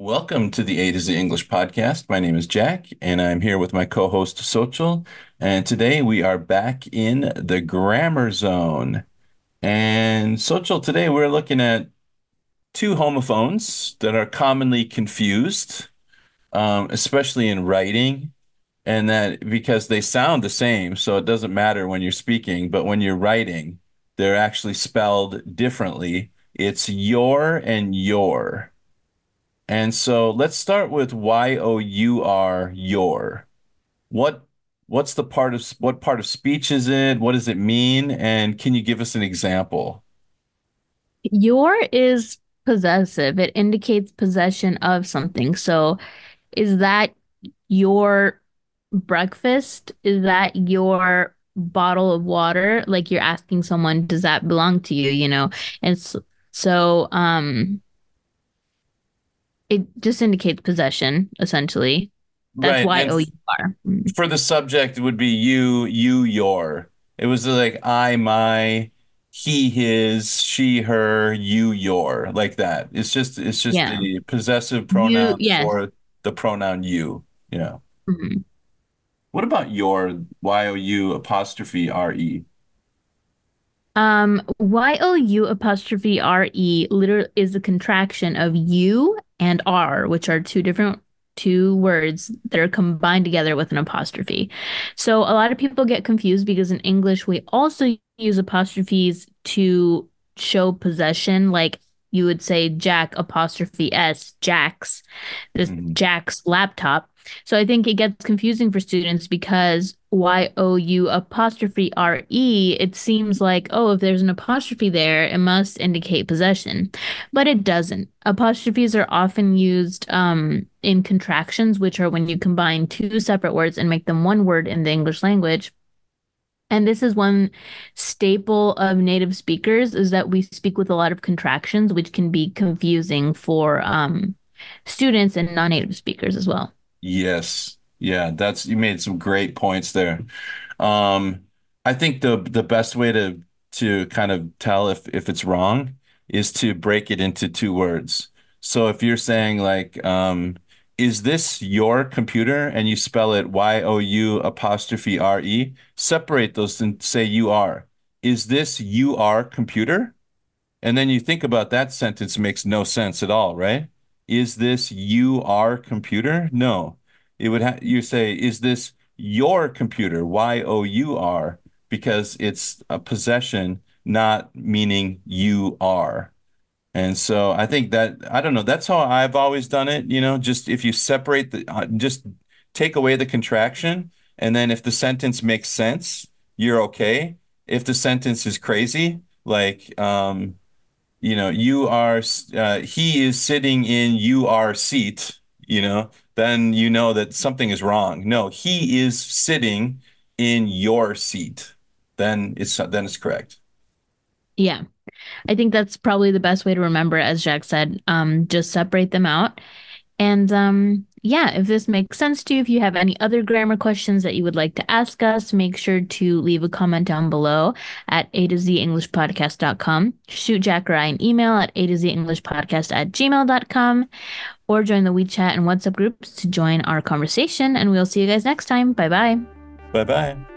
Welcome to the A to Z English podcast. My name is Jack, and I'm here with my co host, Xochitl. And today we are back in the grammar zone. And Xochitl, today we're looking at two homophones that are commonly confused, um, especially in writing, and that because they sound the same, so it doesn't matter when you're speaking, but when you're writing, they're actually spelled differently. It's your and your. And so let's start with Y O U R your. What what's the part of what part of speech is it? What does it mean? And can you give us an example? Your is possessive. It indicates possession of something. So is that your breakfast? Is that your bottle of water? Like you're asking someone, does that belong to you, you know? And so, so um it just indicates possession, essentially. That's Right. why O U R. Mm. for the subject, it would be you, you, your. It was like I, my, he, his, she, her, you, your, like that. It's just it's just Yeah. the possessive You, pronoun yes. for the pronoun you, you know. Mhm. What about your Y-O-U apostrophe R-E? Um, Y-O-U apostrophe R-E literally is a contraction of U and R, which are two different two words that are combined together with an apostrophe. So a lot of people get confused because in English we also use apostrophes to show possession, like you would say Jack apostrophe S, Jack's, this Mhm. Jack's laptop. So I think it gets confusing for students because Y O U apostrophe R E, it seems like, oh, if there's an apostrophe there, it must indicate possession. But it doesn't. Apostrophes are often used um, in contractions, which are when you combine two separate words and make them one word in the English language. And this is one staple of native speakers is that we speak with a lot of contractions, which can be confusing for um, students and non-native speakers as well. Yes. Yeah, that's you made some great points there. Um, I think the the best way to to kind of tell if if it's wrong is to break it into two words. So if you're saying like, um, is this your computer? And you spell it Y-O-U apostrophe R-E, separate those and say you are. Is this you are computer? And then you think about that sentence makes no sense at all, right? Is this you are computer? No. It would have you say, is this your computer? Y-O-U-R, because it's a possession, not meaning you are. And so I think that I don't know, that's how I've always done it, you know, just if you separate the uh, just take away the contraction, and then if the sentence makes sense, you're okay. If the sentence is crazy, like um you know, you are, uh, he is sitting in your seat, you know, then you know that something is wrong. No, he is sitting in your seat. Then it's then it's correct. Yeah. I think that's probably the best way to remember, as Jack said. Um, just separate them out. And um, yeah, if this makes sense to you, if you have any other grammar questions that you would like to ask us, make sure to leave a comment down below at a to z english podcast.com. Shoot Jack or I an email at a to z english podcast at gmail.com or join the WeChat and WhatsApp groups to join our conversation. And we'll see you guys next time. Bye bye. Bye bye.